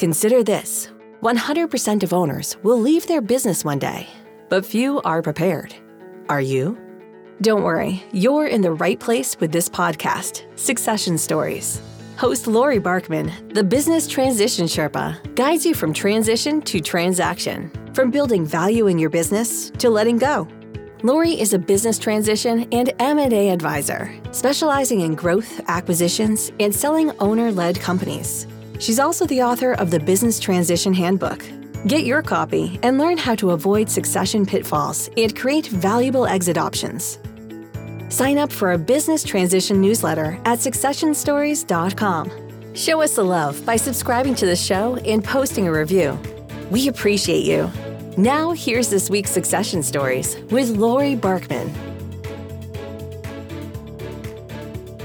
Consider this 100% of owners will leave their business one day, but few are prepared. Are you? Don't worry, you're in the right place with this podcast, Succession Stories. Host Laurie Barkman, the business transition Sherpa, guides you from transition to transaction, from building value in your business to letting go. Laurie is a business transition and M&A advisor, specializing in growth, acquisitions, and selling owner-led companies. She's also the author of the Business Transition Handbook. Get your copy and learn how to avoid succession pitfalls and create valuable exit options. Sign up for a business transition newsletter at successionstories.com. Show us the love by subscribing to the show and posting a review. We appreciate you. Now, here's this week's Succession Stories with Laurie Barkman.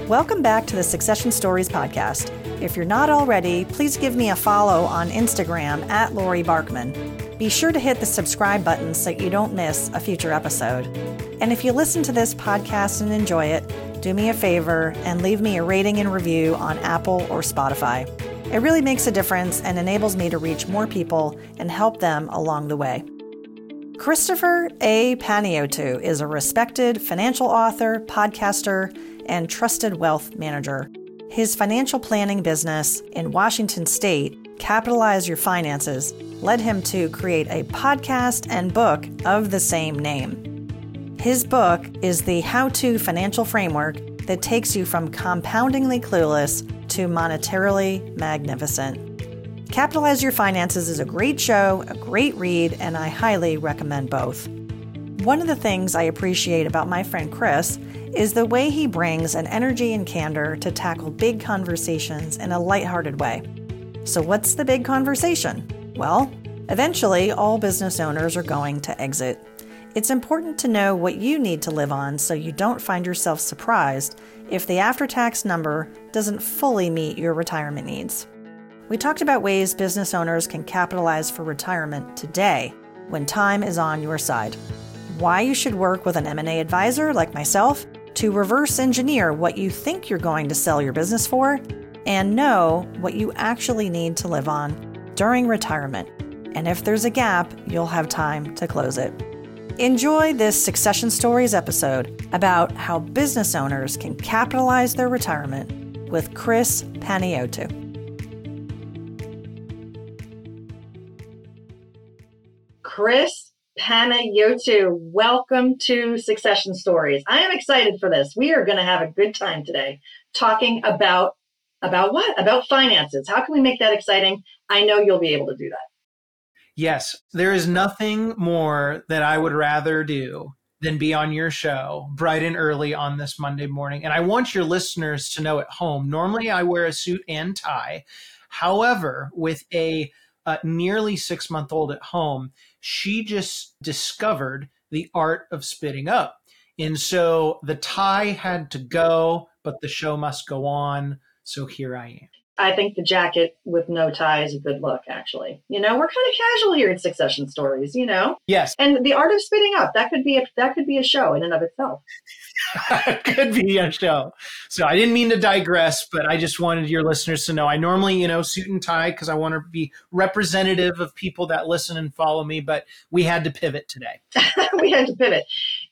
Welcome back to the Succession Stories podcast. If you're not already, please give me a follow on Instagram at Laurie Barkman. Be sure to hit the subscribe button so you don't miss a future episode. And if you listen to this podcast and enjoy it, do me a favor and leave me a rating and review on Apple or Spotify. It really makes a difference and enables me to reach more people and help them along the way. Christopher A. Panagiotu is a respected financial author, podcaster, and trusted wealth manager. His financial planning business in Washington state, Capitalize Your Finances, led him to create a podcast and book of the same name. His book is the how to financial framework that takes you from compoundingly clueless to monetarily magnificent. Capitalize Your Finances is a great show, a great read, and I highly recommend both. One of the things I appreciate about my friend Chris is the way he brings an energy and candor to tackle big conversations in a lighthearted way. So, what's the big conversation? Well, eventually, all business owners are going to exit. It's important to know what you need to live on so you don't find yourself surprised if the after tax number doesn't fully meet your retirement needs. We talked about ways business owners can capitalize for retirement today when time is on your side. Why you should work with an M&A advisor like myself to reverse engineer what you think you're going to sell your business for and know what you actually need to live on during retirement. And if there's a gap, you'll have time to close it. Enjoy this Succession Stories episode about how business owners can capitalize their retirement with Chris Panagiotu. Chris Panagiotu, welcome to Succession Stories. I am excited for this. We are going to have a good time today talking about about what? About finances. How can we make that exciting? I know you'll be able to do that. Yes, there is nothing more that I would rather do than be on your show bright and early on this Monday morning. And I want your listeners to know at home, normally I wear a suit and tie. However, with a uh, nearly six month old at home, she just discovered the art of spitting up. And so the tie had to go, but the show must go on. So here I am. I think the jacket with no tie is a good look, actually. You know, we're kind of casual here at Succession Stories, you know? Yes. And the art of spitting up, that could be a that could be a show in and of itself. could be a show. So I didn't mean to digress, but I just wanted your listeners to know I normally, you know, suit and tie because I want to be representative of people that listen and follow me, but we had to pivot today. we had to pivot.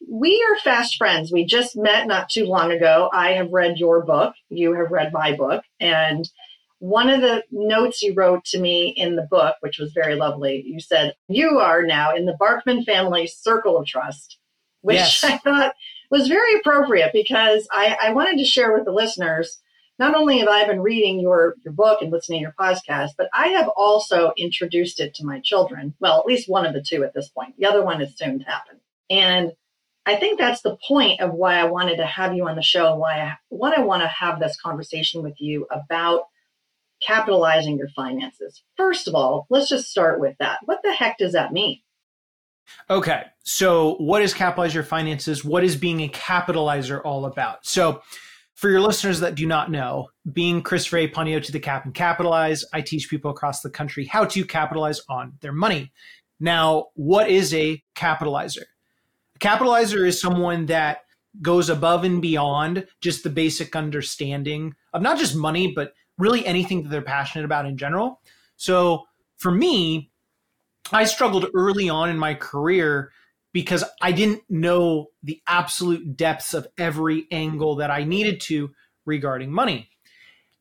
We are fast friends. We just met not too long ago. I have read your book, you have read my book, and one of the notes you wrote to me in the book, which was very lovely, you said, You are now in the Barkman family circle of trust, which yes. I thought was very appropriate because I, I, wanted to share with the listeners. Not only have I been reading your, your book and listening to your podcast, but I have also introduced it to my children. Well, at least one of the two at this point. The other one is soon to happen. And I think that's the point of why I wanted to have you on the show, why I, what I want to have this conversation with you about capitalizing your finances. First of all, let's just start with that. What the heck does that mean? Okay. So, what is capitalize your finances? What is being a capitalizer all about? So, for your listeners that do not know, being Chris Ray Panagiotu the Cap and Capitalize, I teach people across the country how to capitalize on their money. Now, what is a capitalizer? A capitalizer is someone that goes above and beyond just the basic understanding of not just money, but really anything that they're passionate about in general So for me, I struggled early on in my career because I didn't know the absolute depths of every angle that I needed to regarding money.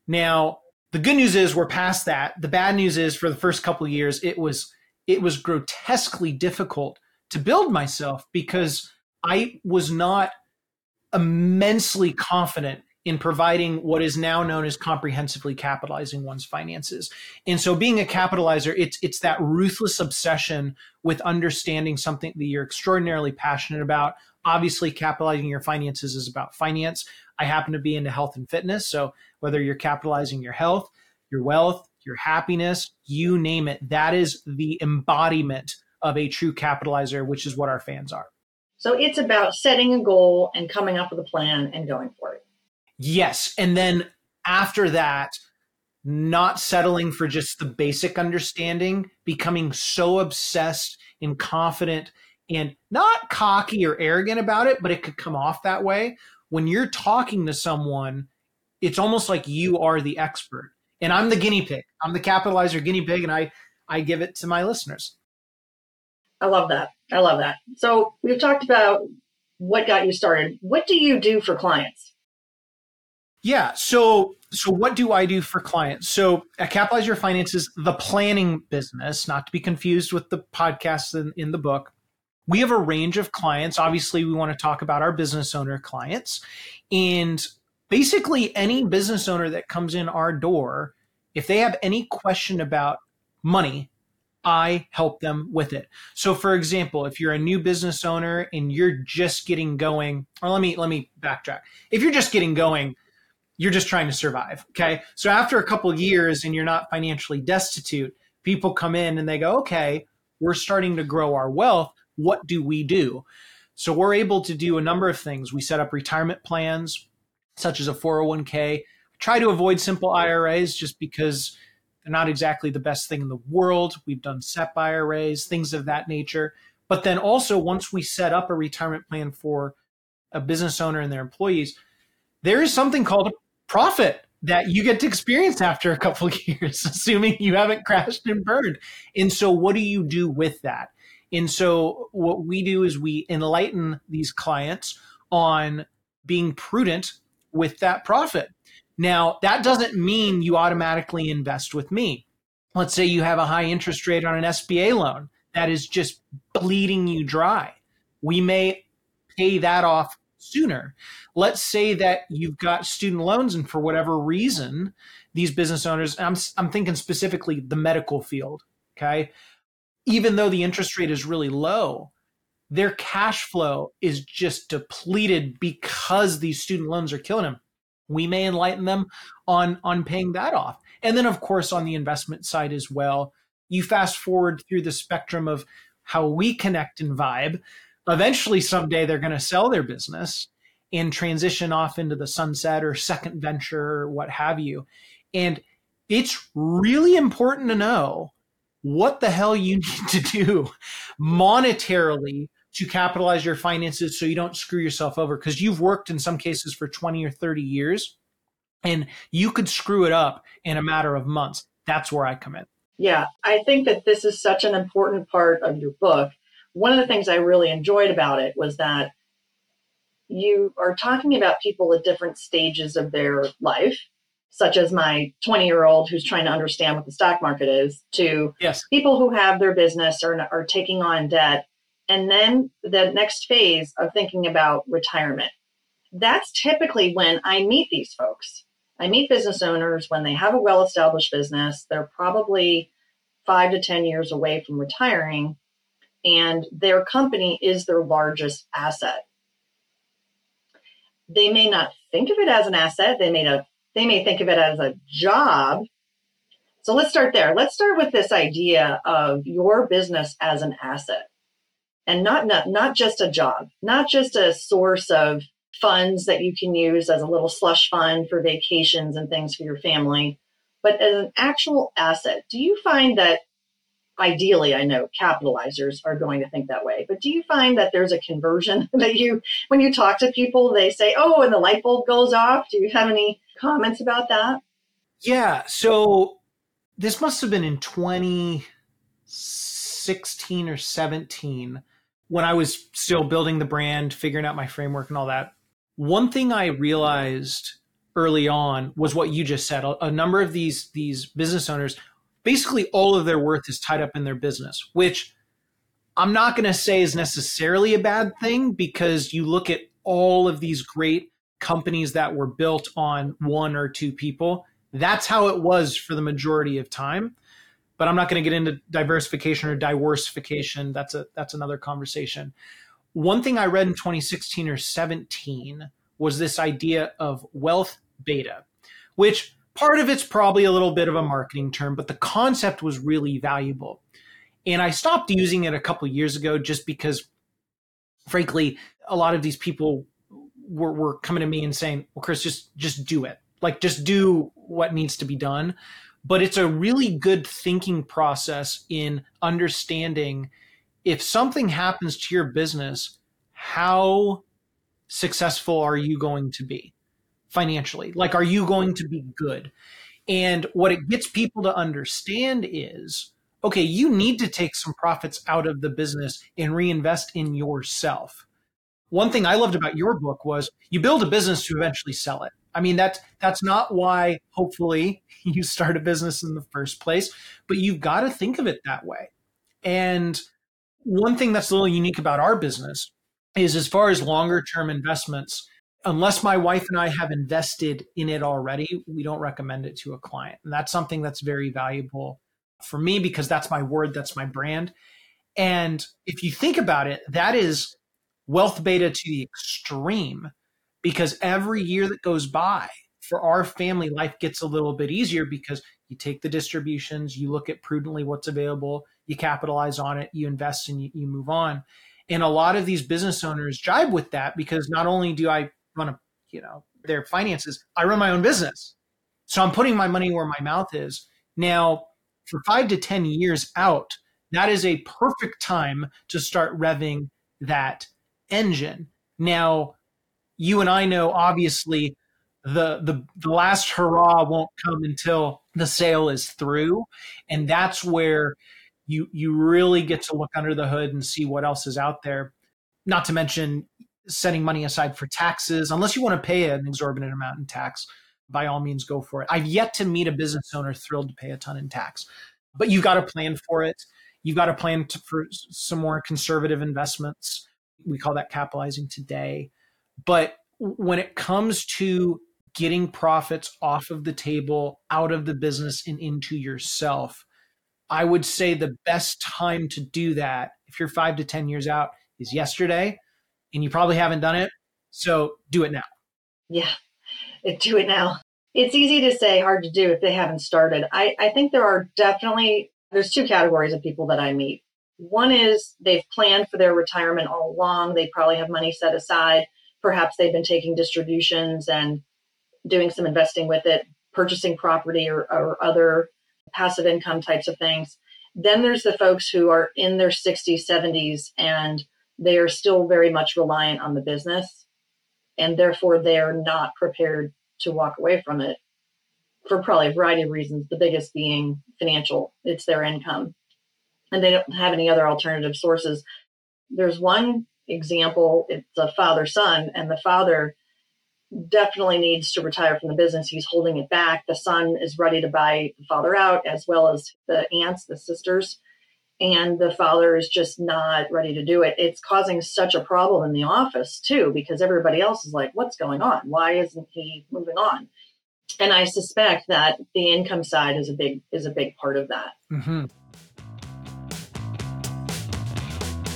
Now, the good news is we're past that. The bad news is for the first couple years it was it was grotesquely difficult to build myself because I was not immensely confident in providing what is now known as comprehensively capitalizing one's finances. And so being a capitalizer, it's it's that ruthless obsession with understanding something that you're extraordinarily passionate about. Obviously, capitalizing your finances is about finance. I happen to be into health and fitness, so whether you're capitalizing your health, your wealth, your happiness, you name it, that is the embodiment of a true capitalizer, which is what our fans are. So it's about setting a goal and coming up with a plan and going for it. Yes. And then after that, not settling for just the basic understanding, becoming so obsessed and confident and not cocky or arrogant about it, but it could come off that way. When you're talking to someone, it's almost like you are the expert and I'm the guinea pig. I'm the capitalizer guinea pig and I I give it to my listeners. I love that. I love that. So we've talked about what got you started. What do you do for clients? Yeah. So, so what do I do for clients? So, at Capitalize Your Finances, the planning business, not to be confused with the podcast in, in the book, we have a range of clients. Obviously, we want to talk about our business owner clients. And basically, any business owner that comes in our door, if they have any question about money, I help them with it. So for example, if you're a new business owner and you're just getting going, or let me let me backtrack. If you're just getting going, you're just trying to survive. Okay. So after a couple years and you're not financially destitute, people come in and they go, okay, we're starting to grow our wealth. What do we do? So we're able to do a number of things. We set up retirement plans, such as a 401k. try to avoid simple IRAs just because they're not exactly the best thing in the world. We've done SEP IRAs, things of that nature. But then also, once we set up a retirement plan for a business owner and their employees, there is something called a profit that you get to experience after a couple of years, assuming you haven't crashed and burned. And so, what do you do with that? And so, what we do is we enlighten these clients on being prudent with that profit. Now, that doesn't mean you automatically invest with me. Let's say you have a high interest rate on an SBA loan that is just bleeding you dry. We may pay that off sooner. Let's say that you've got student loans, and for whatever reason, these business owners, I'm, I'm thinking specifically the medical field, okay? Even though the interest rate is really low, their cash flow is just depleted because these student loans are killing them. We may enlighten them on, on paying that off. And then, of course, on the investment side as well, you fast forward through the spectrum of how we connect and vibe eventually someday they're going to sell their business and transition off into the sunset or second venture or what have you. And it's really important to know what the hell you need to do monetarily to capitalize your finances so you don't screw yourself over because you've worked in some cases for 20 or 30 years and you could screw it up in a matter of months. That's where I come in. Yeah, I think that this is such an important part of your book one of the things I really enjoyed about it was that you are talking about people at different stages of their life, such as my 20 year old who's trying to understand what the stock market is, to yes. people who have their business or are taking on debt. And then the next phase of thinking about retirement. That's typically when I meet these folks. I meet business owners when they have a well established business. They're probably five to 10 years away from retiring and their company is their largest asset. They may not think of it as an asset. They may not, they may think of it as a job. So let's start there. Let's start with this idea of your business as an asset and not, not, not just a job, not just a source of funds that you can use as a little slush fund for vacations and things for your family, but as an actual asset. Do you find that ideally i know capitalizers are going to think that way but do you find that there's a conversion that you when you talk to people they say oh and the light bulb goes off do you have any comments about that yeah so this must have been in 2016 or 17 when I was still building the brand, figuring out my framework and all that. One thing I realized early on was what you just said. A, number of these these business owners, basically all of their worth is tied up in their business, which I'm not going to say is necessarily a bad thing because you look at all of these great companies that were built on one or two people. That's how it was for the majority of time. But I'm not going to get into diversification or diworsification. That's a that's another conversation. One thing I read in 2016 or 17 was this idea of wealth beta, which part of it's probably a little bit of a marketing term, but the concept was really valuable. And I stopped using it a couple years ago just because, frankly, a lot of these people were, were coming to me and saying, well, Chris, just, just do it. Like, just do what needs to be done. But it's a really good thinking process in understanding if something happens to your business, how successful are you going to be financially? Like, are you going to be good? And what it gets people to understand is okay, you need to take some profits out of the business and reinvest in yourself. One thing I loved about your book was you build a business to eventually sell it. I mean that's that's not why hopefully you start a business in the first place, but you've got to think of it that way. And one thing that's a little unique about our business is as far as longer term investments, unless my wife and I have invested in it already, we don't recommend it to a client. And that's something that's very valuable for me because that's my word, that's my brand. And if you think about it, that is wealth beta to the extreme because every year that goes by for our family, life gets a little bit easier because you take the distributions, you look at prudently what's available, you capitalize on it, you invest and you, you move on. And a lot of these business owners jibe with that because not only do I run a, you know, their finances, I run my own business. So I'm putting my money where my mouth is. Now, for five to 10 years out, that is a perfect time to start revving that engine. Now, you and I know obviously the, the the last hurrah won't come until the sale is through, and that's where you you really get to look under the hood and see what else is out there. Not to mention setting money aside for taxes, unless you want to pay an exorbitant amount in tax by all means go for it. I've yet to meet a business owner thrilled to pay a ton in tax, but you've got to plan for it. You've got to plan to, for some more conservative investments. We call that capitalizing today. But when it comes to getting profits off of the table, out of the business, and into yourself, I would say the best time to do that, if you're five to 10 years out, is yesterday. And you probably haven't done it. So do it now. Yeah, do it now. It's easy to say, hard to do if they haven't started. I, I think there are definitely there's two categories of people that I meet. One is they've planned for their retirement all along. They probably have money set aside. Perhaps they've been taking distributions and doing some investing with it, purchasing property or, or other passive income types of things. Then there's the folks who are in their 60s, 70s, and they are still very much reliant on the business and therefore they are not prepared to walk away from it for probably a variety of reasons the biggest being financial it's their income and they don't have any other alternative sources. There's one example it's a father son and the father definitely needs to retire from the business he's holding it back the son is ready to buy the father out as well as the aunts the sisters and the father is just not ready to do it. It's causing such a problem in the office too, because everybody else is like, what's going on? Why isn't he moving on? And I suspect that the income side is a big is a big part of that. Mm-hmm.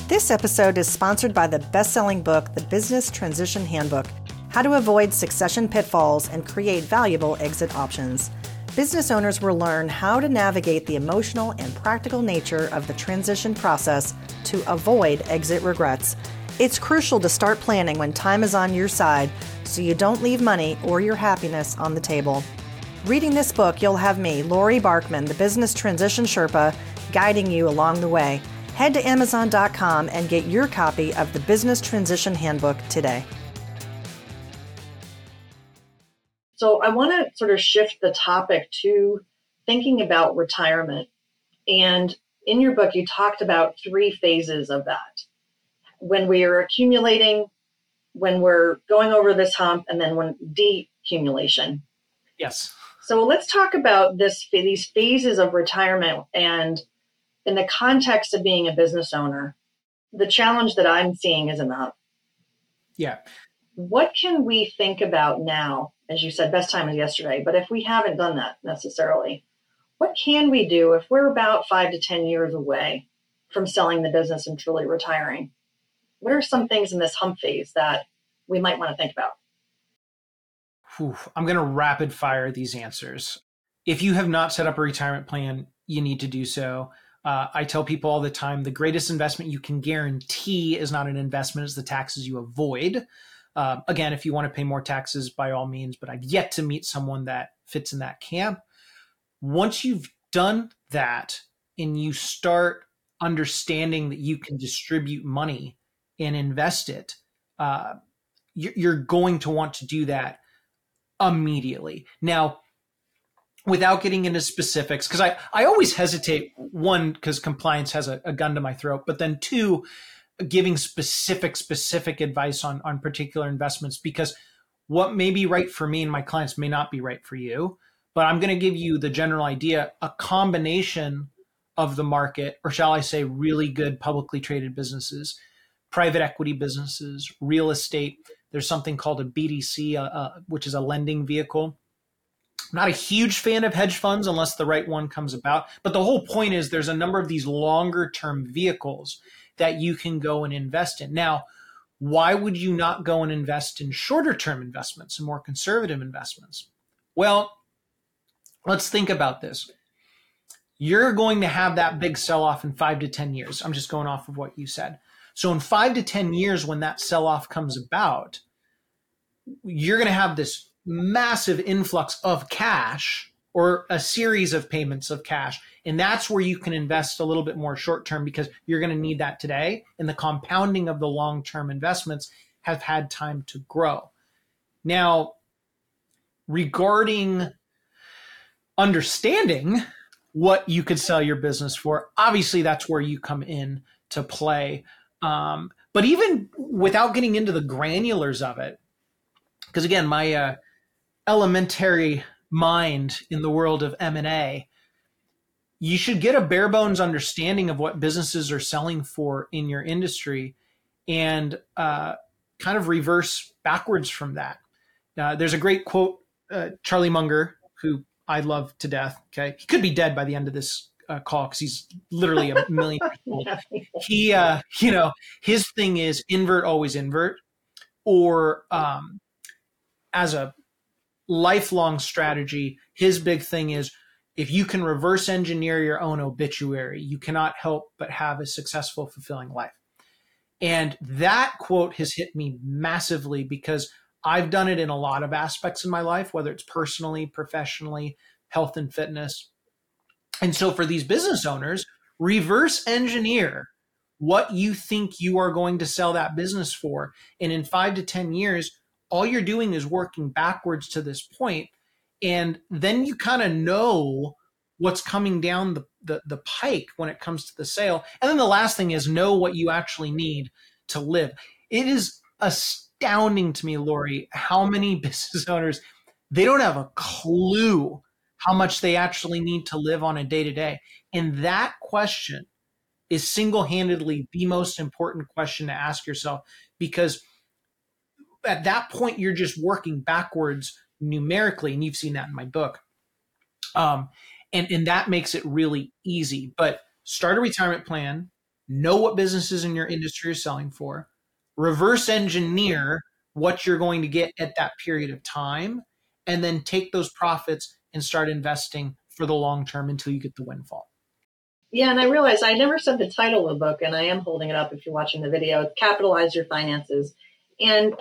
This episode is sponsored by the best-selling book, The Business Transition Handbook: How to Avoid Succession Pitfalls and Create Valuable Exit Options business owners will learn how to navigate the emotional and practical nature of the transition process to avoid exit regrets. It's crucial to start planning when time is on your side so you don't leave money or your happiness on the table. Reading this book, you'll have me, Laurie Barkman, the Business Transition Sherpa, guiding you along the way. Head to Amazon.com and get your copy of the Business Transition Handbook today. So I want to sort of shift the topic to thinking about retirement. And in your book, you talked about three phases of that when we are accumulating, when we're going over this hump, and then when decumulation. Yes. So let's talk about this these phases of retirement and in the context of being a business owner. The challenge that I'm seeing is enough. Yeah. What can we think about now? As you said, best time is yesterday, but if we haven't done that necessarily, what can we do if we're about five to 10 years away from selling the business and truly retiring? What are some things in this hump phase that we might want to think about? Whew, I'm going to rapid fire these answers. If you have not set up a retirement plan, you need to do so. Uh, I tell people all the time the greatest investment you can guarantee is not an investment, it's the taxes you avoid. Uh, again, if you want to pay more taxes, by all means, but I've yet to meet someone that fits in that camp. Once you've done that and you start understanding that you can distribute money and invest it, uh, you're going to want to do that immediately. Now, without getting into specifics, because I, I always hesitate, one, because compliance has a, a, gun to my throat, but then two, giving specific, specific advice on, on particular investments, because what may be right for me and my clients may not be right for you. But I'm going to give you the general idea, a combination of the market, or shall I say, really good publicly traded businesses, private equity businesses, real estate, there's something called a BDC, uh, uh, which is a lending vehicle. I'm not a huge fan of hedge funds unless the right one comes about. But the whole point is there's a number of these longer term vehicles that you can go and invest in. Now, why would you not go and invest in shorter term investments and more conservative investments? Well, let's think about this. You're going to have that big sell off in five to 10 years. I'm just going off of what you said. So in five to 10 years, when that sell off comes about, you're going to have this massive influx of cash or a series of payments of cash. And that's where you can invest a little bit more short term because you're going to need that today. And the compounding of the long term investments have had time to grow. Now, regarding understanding what you could sell your business for, obviously that's where you come in to play. Um, but even without getting into the granulars of it, because again, my uh, elementary mind in the world of M&A, you should get a bare bones understanding of what businesses are selling for in your industry and uh, kind of reverse backwards from that. Uh, there's a great quote, uh, Charlie Munger, who I love to death. Okay. He could be dead by the end of this uh, call because he's literally a million years old. He, uh, you know, his thing is invert always invert, or um, as a lifelong strategy, his big thing is if you can reverse engineer your own obituary, you cannot help but have a successful, fulfilling life. And that quote has hit me massively because I've done it in a lot of aspects in my life, whether it's personally, professionally, health and fitness. And so for these business owners, reverse engineer what you think you are going to sell that business for. And in five to 10 years, all you're doing is working backwards to this point, And then you kind of know what's coming down the, the, the pike when it comes to the sale. And then the last thing is know what you actually need to live. It is astounding to me, Laurie, how many business owners they don't have a clue how much they actually need to live on a day to day. And that question is single handedly the most important question to ask yourself because at that point, you're just working backwards numerically. And you've seen that in my book. Um, and, and that makes it really easy. But start a retirement plan, know what businesses in your industry are selling for, reverse engineer what you're going to get at that period of time, and then take those profits and start investing for the long term until you get the windfall. Yeah, and I realized I never said the title of the book, and I am holding it up if you're watching the video. Capitalize Your Finances. And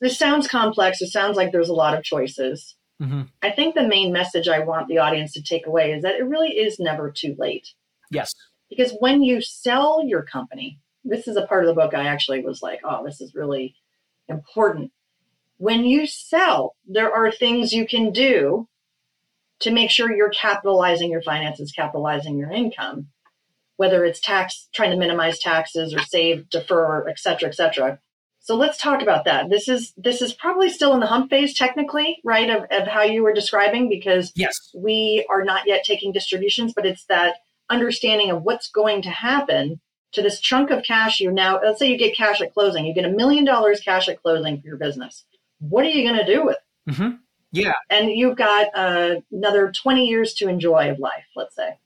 this sounds complex. It sounds like there's a lot of choices. Mm-hmm. I think the main message I want the audience to take away is that it really is never too late. Yes. Because when you sell your company, this is a part of the book I actually was like, oh, this is really important. When you sell, there are things you can do to make sure you're capitalizing your finances, capitalizing your income, whether it's tax, trying to minimize taxes or save, defer, et cetera, et cetera. So let's talk about that. This is this is probably still in the hump phase technically, right? Of, of how you were describing, because yes, we are not yet taking distributions, but it's that understanding of what's going to happen to this chunk of cash you now let's say you get cash at closing you get a million dollars cash at closing for your business what are you going to do with it mm-hmm. yeah and you've got uh, another 20 years to enjoy of life let's say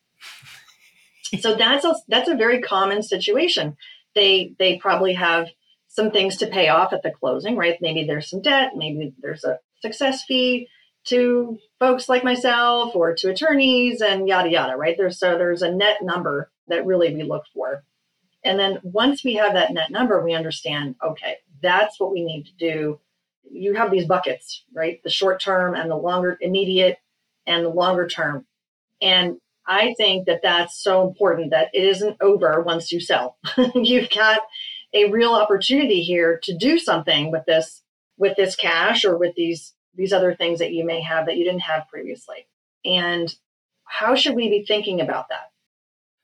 so that's a that's a very common situation they they probably have some things to pay off at the closing, right? Maybe there's some debt, maybe there's a success fee to folks like myself or to attorneys and yada yada, right? There's so there's a net number that really we look for. And then once we have that net number, we understand, okay, that's what we need to do. You have these buckets, right? The short term and the longer immediate and the longer term. And I think that that's so important that it isn't over once you sell. You've got a real opportunity here to do something with this with this cash or with these these other things that you may have that you didn't have previously. And how should we be thinking about that?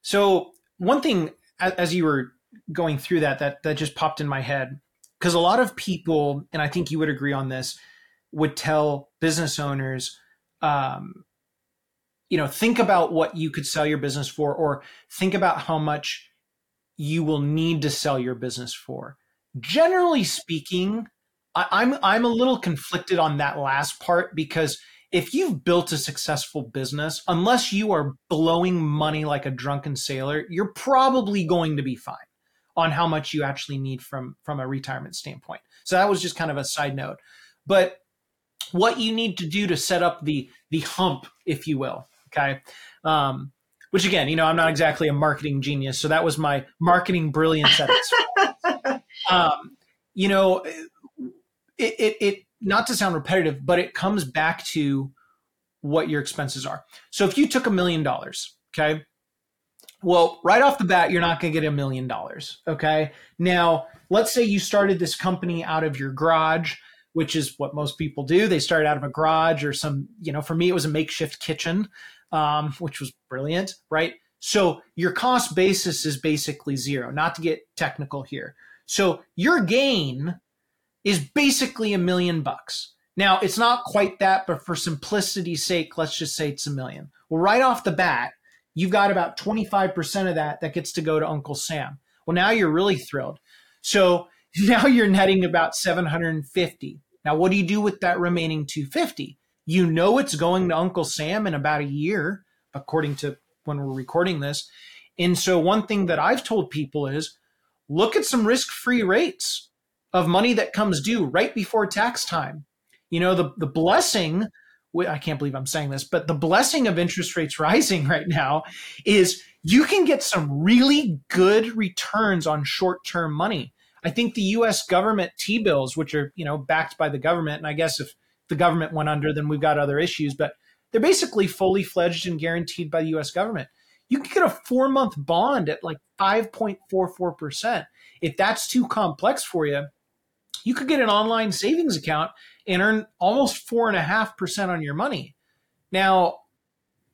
So one thing as you were going through that that that just popped in my head because a lot of people and i think you would agree on this would tell business owners um, you know think about what you could sell your business for or think about how much you will need to sell your business for. Generally speaking, I, I'm I'm a little conflicted on that last part because if you've built a successful business, unless you are blowing money like a drunken sailor, you're probably going to be fine on how much you actually need from from a retirement standpoint. So that was just kind of a side note. But what you need to do to set up the the hump, if you will, okay, um, which again, you know, I'm not exactly a marketing genius, so that was my marketing brilliance at its. um, you know, it, it, it not to sound repetitive, but it comes back to what your expenses are. So if you took a million dollars, okay, well, right off the bat, you're not going to get a million dollars. Okay. Now, let's say you started this company out of your garage, which is what most people do. They start out of a garage or some, you know, for me, it was a makeshift kitchen um, which was brilliant, right? So your cost basis is basically zero, not to get technical here. So your gain is basically a million bucks. Now, it's not quite that, but for simplicity's sake, let's just say it's a million. Well, right off the bat, you've got about 25% of that that gets to go to Uncle Sam. Well, now you're really thrilled. So now you're netting about 750. Now, what do you do with that remaining 250? You know it's going to Uncle Sam in about a year, according to when we're recording this. And so, one thing that I've told people is look at some risk free rates of money that comes due right before tax time. You know, the, the blessing, I can't believe I'm saying this, but the blessing of interest rates rising right now is you can get some really good returns on short term money. I think the US government T bills, which are, you know, backed by the government, and I guess if the government went under, then we've got other issues. But they're basically fully fledged and guaranteed by the US government. You can get a four month bond at like 5.44%. If that's too complex for you, you could get an online savings account and earn almost 4.5% on your money. Now,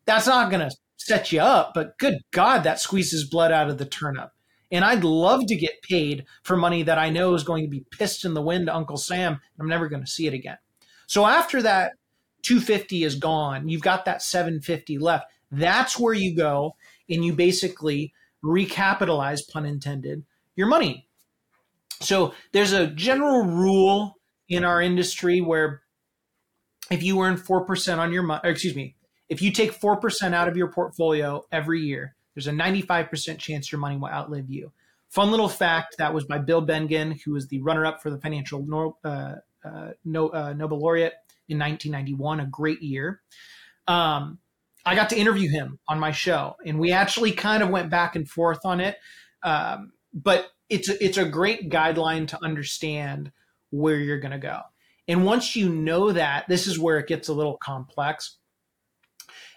that's not going to set you up, but good God, that squeezes blood out of the turnip. And I'd love to get paid for money that I know is going to be pissed in the wind to Uncle Sam. I'm never going to see it again. So after that 250 is gone, you've got that 750 left. That's where you go and you basically recapitalize, pun intended, your money. So there's a general rule in our industry where if you earn 4% on your money, excuse me, if you take 4% out of your portfolio every year, there's a 95% chance your money will outlive you. Fun little fact that was by Bill Bengen, who was the runner up for the financial uh, no, uh, Nobel laureate in 1991, a great year. Um, I got to interview him on my show, and we actually kind of went back and forth on it. Um, but it's it's a great guideline to understand where you're going to go. And once you know that, this is where it gets a little complex.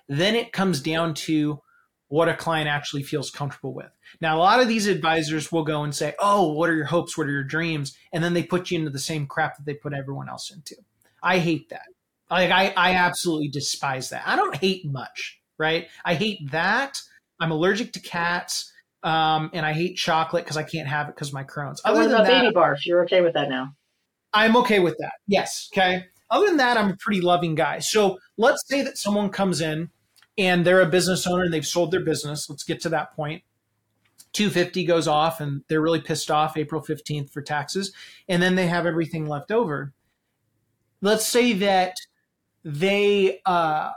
Then it comes down to what a client actually feels comfortable with. Now, a lot of these advisors will go and say, Oh, what are your hopes? What are your dreams? And then they put you into the same crap that they put everyone else into. I hate that. Like I, I absolutely despise that. I don't hate much, right? I hate that. I'm allergic to cats, um, and I hate chocolate because I can't have it because my Crohn's. Other about that, baby barf? You're okay with that now? I'm okay with that. Yes. Okay. Other than that, I'm a pretty loving guy. So let's say that someone comes in and they're a business owner and they've sold their business. Let's get to that point. 250 goes off and they're really pissed off April 15th for taxes. And then they have everything left over. Let's say that they uh,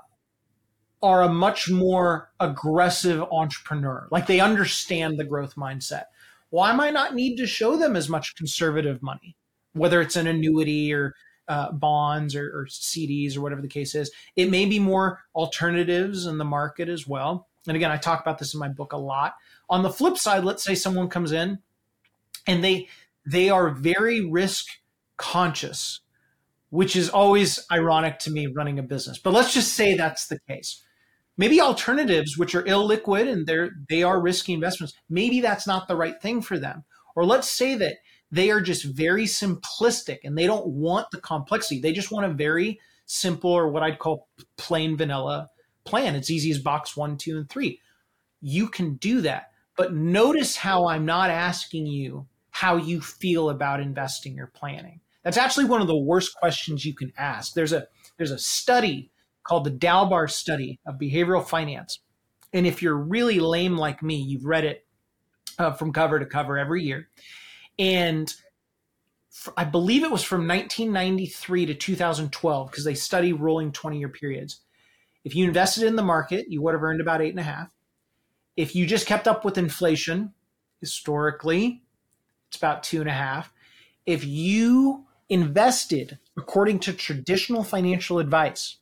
are a much more aggressive entrepreneur. Like they understand the growth mindset. Why might not need to show them as much conservative money, whether it's an annuity or uh, bonds or, or CDs or whatever the case is. It may be more alternatives in the market as well. And again, I talk about this in my book a lot. On the flip side, let's say someone comes in and they they are very risk conscious, which is always ironic to me running a business. But let's just say that's the case. Maybe alternatives, which are illiquid and they're they are risky investments, maybe that's not the right thing for them. Or let's say that they are just very simplistic and they don't want the complexity. They just want a very simple or what I'd call plain vanilla plan. It's easy as box one, two, and three. You can do that. But notice how I'm not asking you how you feel about investing or planning. That's actually one of the worst questions you can ask. There's a there's a study called the Dalbar study of behavioral finance. And if you're really lame like me, you've read it uh, from cover to cover every year. And I believe it was from 1993 to 2012 because they study rolling 20 year periods. If you invested in the market, you would have earned about eight and a half. If you just kept up with inflation, historically, it's about two and a half. If you invested according to traditional financial advice,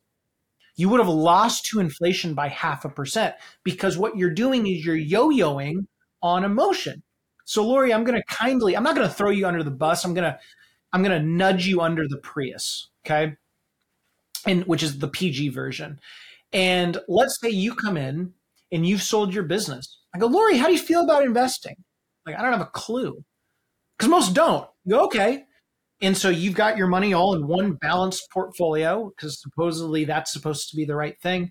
you would have lost to inflation by half a percent because what you're doing is you're yo yoing on emotion. So, Laurie, I'm going to kindly, I'm not going to throw you under the bus. I'm going to, I'm going to nudge you under the Prius. Okay. And which is the PG version. And let's say you come in and you've sold your business. I go, Laurie, how do you feel about investing? Like, I don't have a clue. Because most don't. You go, okay. And so you've got your money all in one balanced portfolio because supposedly that's supposed to be the right thing.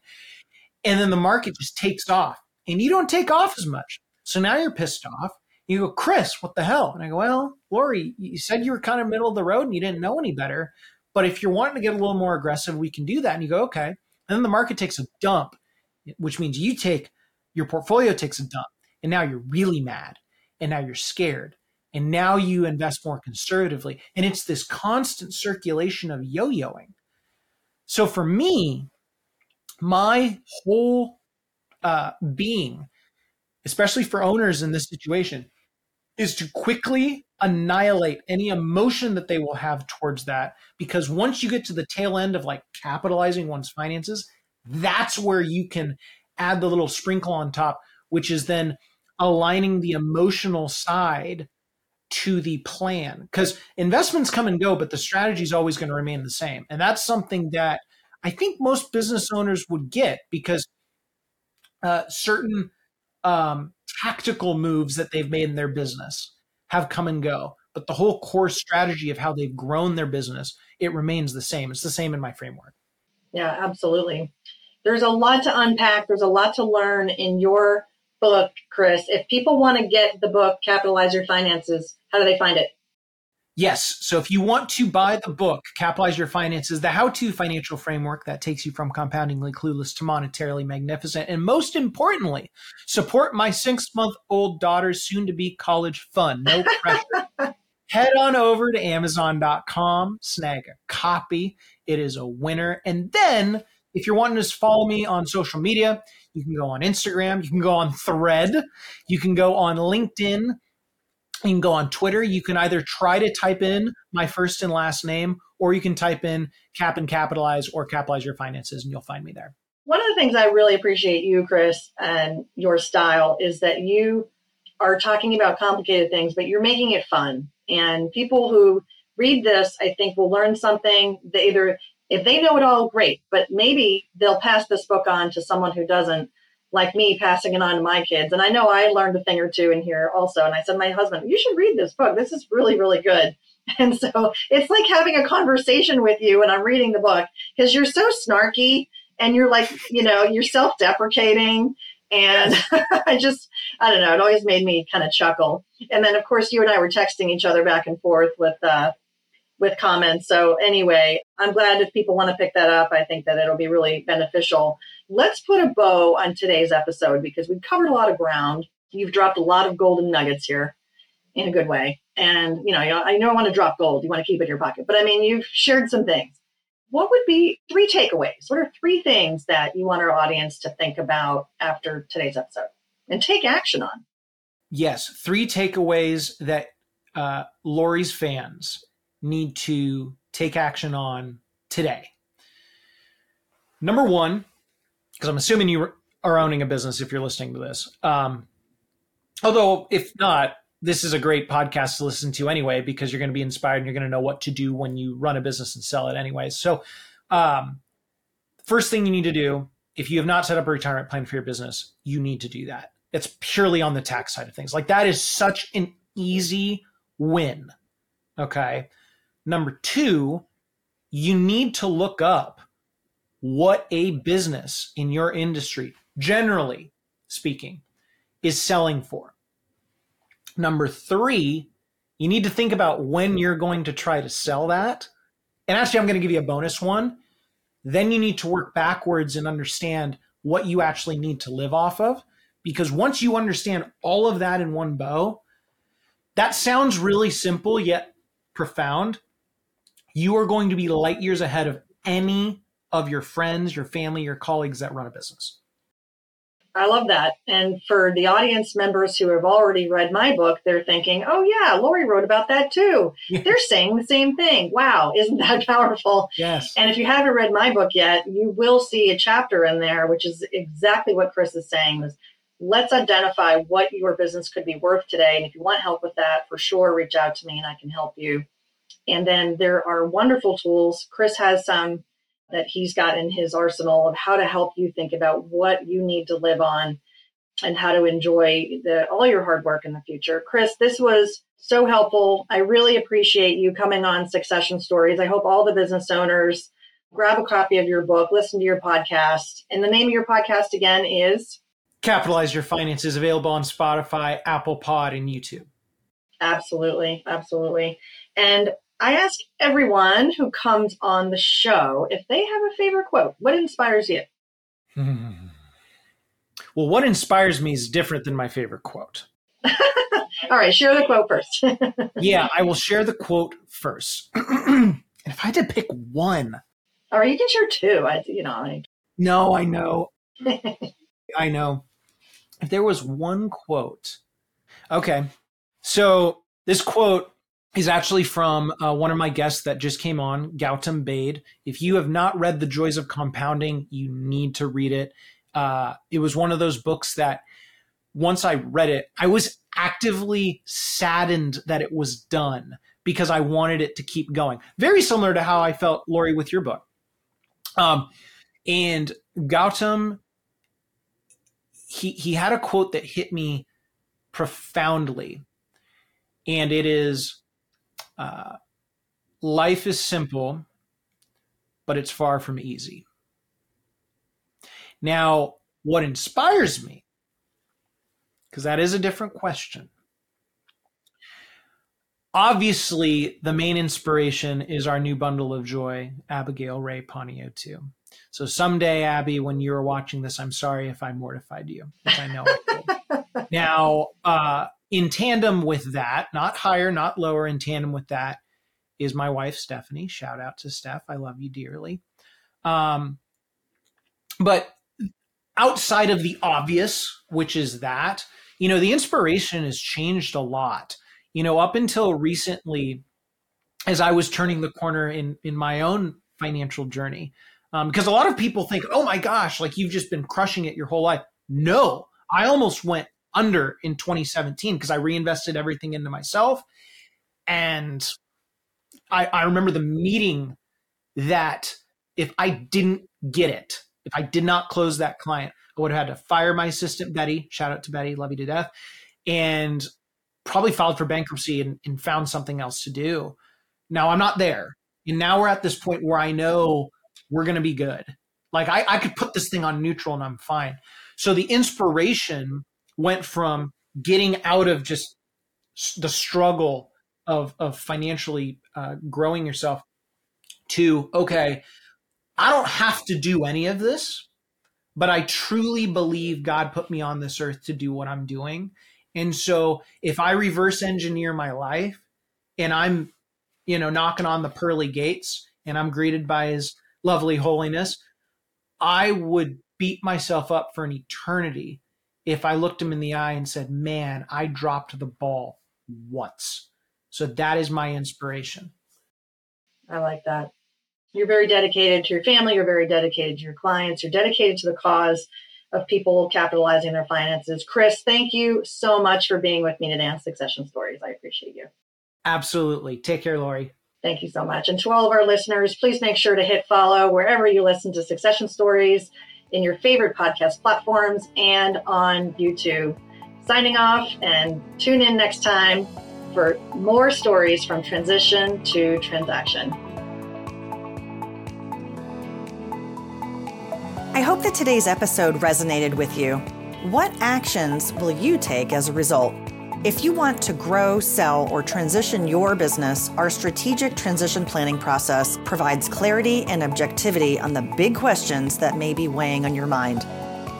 And then the market just takes off and you don't take off as much. So now you're pissed off. You go, Chris, what the hell? And I go, well, Laurie, you said you were kind of middle of the road and you didn't know any better. But if you're wanting to get a little more aggressive, we can do that. And you go, okay. And then the market takes a dump, which means you take your portfolio takes a dump. And now you're really mad. And now you're scared and now you invest more conservatively and it's this constant circulation of yo-yoing so for me my whole uh, being especially for owners in this situation is to quickly annihilate any emotion that they will have towards that because once you get to the tail end of like capitalizing one's finances that's where you can add the little sprinkle on top which is then aligning the emotional side to the plan because investments come and go, but the strategy is always going to remain the same. And that's something that I think most business owners would get because uh, certain um, tactical moves that they've made in their business have come and go. But the whole core strategy of how they've grown their business, it remains the same. It's the same in my framework. Yeah, absolutely. There's a lot to unpack. There's a lot to learn in your book, Chris. If people want to get the book, Capitalize Your Finances, how do they find it? Yes. So if you want to buy the book, Capitalize Your Finances, the how to financial framework that takes you from compoundingly clueless to monetarily magnificent, and most importantly, support my six month old daughter's soon to be college fund. No pressure. Head on over to Amazon.com, snag a copy. It is a winner. And then if you're wanting to follow me on social media, you can go on Instagram, you can go on Thread, you can go on LinkedIn, you can go on Twitter. You can either try to type in my first and last name, or you can type in cap and capitalize or capitalize your finances, and you'll find me there. One of the things I really appreciate you, Chris, and your style is that you are talking about complicated things, but you're making it fun. And people who read this, I think, will learn something. They either if they know it all, great, but maybe they'll pass this book on to someone who doesn't like me passing it on to my kids. And I know I learned a thing or two in here also. And I said, my husband, you should read this book. This is really, really good. And so it's like having a conversation with you when I'm reading the book because you're so snarky and you're like, you know, you're self deprecating. And I just, I don't know, it always made me kind of chuckle. And then, of course, you and I were texting each other back and forth with, uh, with comments. So anyway, I'm glad if people want to pick that up. I think that it'll be really beneficial. Let's put a bow on today's episode because we've covered a lot of ground. You've dropped a lot of golden nuggets here in a good way. And you know, I know I want to drop gold. You want to keep it in your pocket, but I mean, you've shared some things. What would be three takeaways? What are three things that you want our audience to think about after today's episode and take action on? Yes, three takeaways that uh, Laurie's fans need to take action on today? Number one, because I'm assuming you are owning a business if you're listening to this. Um, although, if not, this is a great podcast to listen to anyway because you're going to be inspired and you're going to know what to do when you run a business and sell it anyway. So, um, first thing you need to do if you have not set up a retirement plan for your business, you need to do that. It's purely on the tax side of things. Like that is such an easy win. Okay. Number two, you need to look up what a business in your industry, generally speaking, is selling for. Number three, you need to think about when you're going to try to sell that. And actually, I'm going to give you a bonus one. Then you need to work backwards and understand what you actually need to live off of. Because once you understand all of that in one bow, that sounds really simple yet profound you are going to be light years ahead of any of your friends, your family, your colleagues that run a business. I love that. And for the audience members who have already read my book, they're thinking, oh, yeah, Laurie wrote about that too. they're saying the same thing. Wow, isn't that powerful? Yes. And if you haven't read my book yet, you will see a chapter in there, which is exactly what Chris is saying is let's identify what your business could be worth today. And if you want help with that, for sure, reach out to me and I can help you. And then there are wonderful tools. Chris has some that he's got in his arsenal of how to help you think about what you need to live on and how to enjoy the, all your hard work in the future. Chris, this was so helpful. I really appreciate you coming on Succession Stories. I hope all the business owners grab a copy of your book, listen to your podcast. And the name of your podcast again is Capitalize Your Finances, available on Spotify, Apple Pod, and YouTube. Absolutely. Absolutely. And I ask everyone who comes on the show if they have a favorite quote. What inspires you? Well, what inspires me is different than my favorite quote. All right, share the quote first. yeah, I will share the quote first. and if I had to pick one, all right, you can share two. I, you know, I... no, I know, I know. If there was one quote, okay. So this quote is actually from uh, one of my guests that just came on, Gautam Baid. If you have not read The Joys of Compounding, you need to read it. Uh, it was one of those books that once I read it, I was actively saddened that it was done because I wanted it to keep going. Very similar to how I felt, Laurie, with your book. Um, and Gautam, he he had a quote that hit me profoundly, and it is uh, life is simple, but it's far from easy. Now, what inspires me, because that is a different question. Obviously, the main inspiration is our new bundle of joy, Abigail Ray Panagiotu. So someday, Abby, when you're watching this, I'm sorry if I mortified you, which I know I did. now, uh, in tandem with that, not higher, not lower, in tandem with that is my wife, Stephanie. Shout out to Steph. I love you dearly. Um, but outside of the obvious, which is that, you know, the inspiration has changed a lot. You know, up until recently, as I was turning the corner in in my own financial journey, um, because a lot of people think, oh my gosh, like you've just been crushing it your whole life. No, I almost went under in 2017 because I reinvested everything into myself. And I, I remember the meeting that if I didn't get it, if I did not close that client, I would have had to fire my assistant, Betty. Shout out to Betty, love you to death. And probably filed for bankruptcy and, and found something else to do. Now I'm not there. And now we're at this point where I know we're going to be good. Like I, I could put this thing on neutral and I'm fine. So the inspiration went from getting out of just the struggle of, of financially uh, growing yourself to, okay, I don't have to do any of this, but I truly believe God put me on this earth to do what I'm doing. And so if I reverse engineer my life and I'm, you know, knocking on the pearly gates and I'm greeted by his lovely holiness, I would beat myself up for an eternity if I looked him in the eye and said, man, I dropped the ball once. So that is my inspiration. I like that. You're very dedicated to your family, you're very dedicated to your clients, you're dedicated to the cause of people capitalizing their finances. Chris, thank you so much for being with me today on Succession Stories. I appreciate you. Absolutely. Take care, Laurie. Thank you so much. And to all of our listeners, please make sure to hit follow wherever you listen to Succession Stories in your favorite podcast platforms and on YouTube. Signing off and tune in next time for more stories from transition to transaction. I hope that today's episode resonated with you. What actions will you take as a result? If you want to grow, sell, or transition your business, our strategic transition planning process provides clarity and objectivity on the big questions that may be weighing on your mind.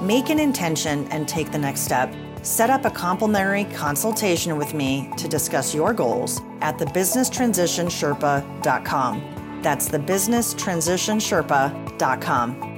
Make an intention and take the next step. Set up a complimentary consultation with me to discuss your goals at thebusinesstransitionsherpa.com. That's thebusinesstransitionsherpa.com.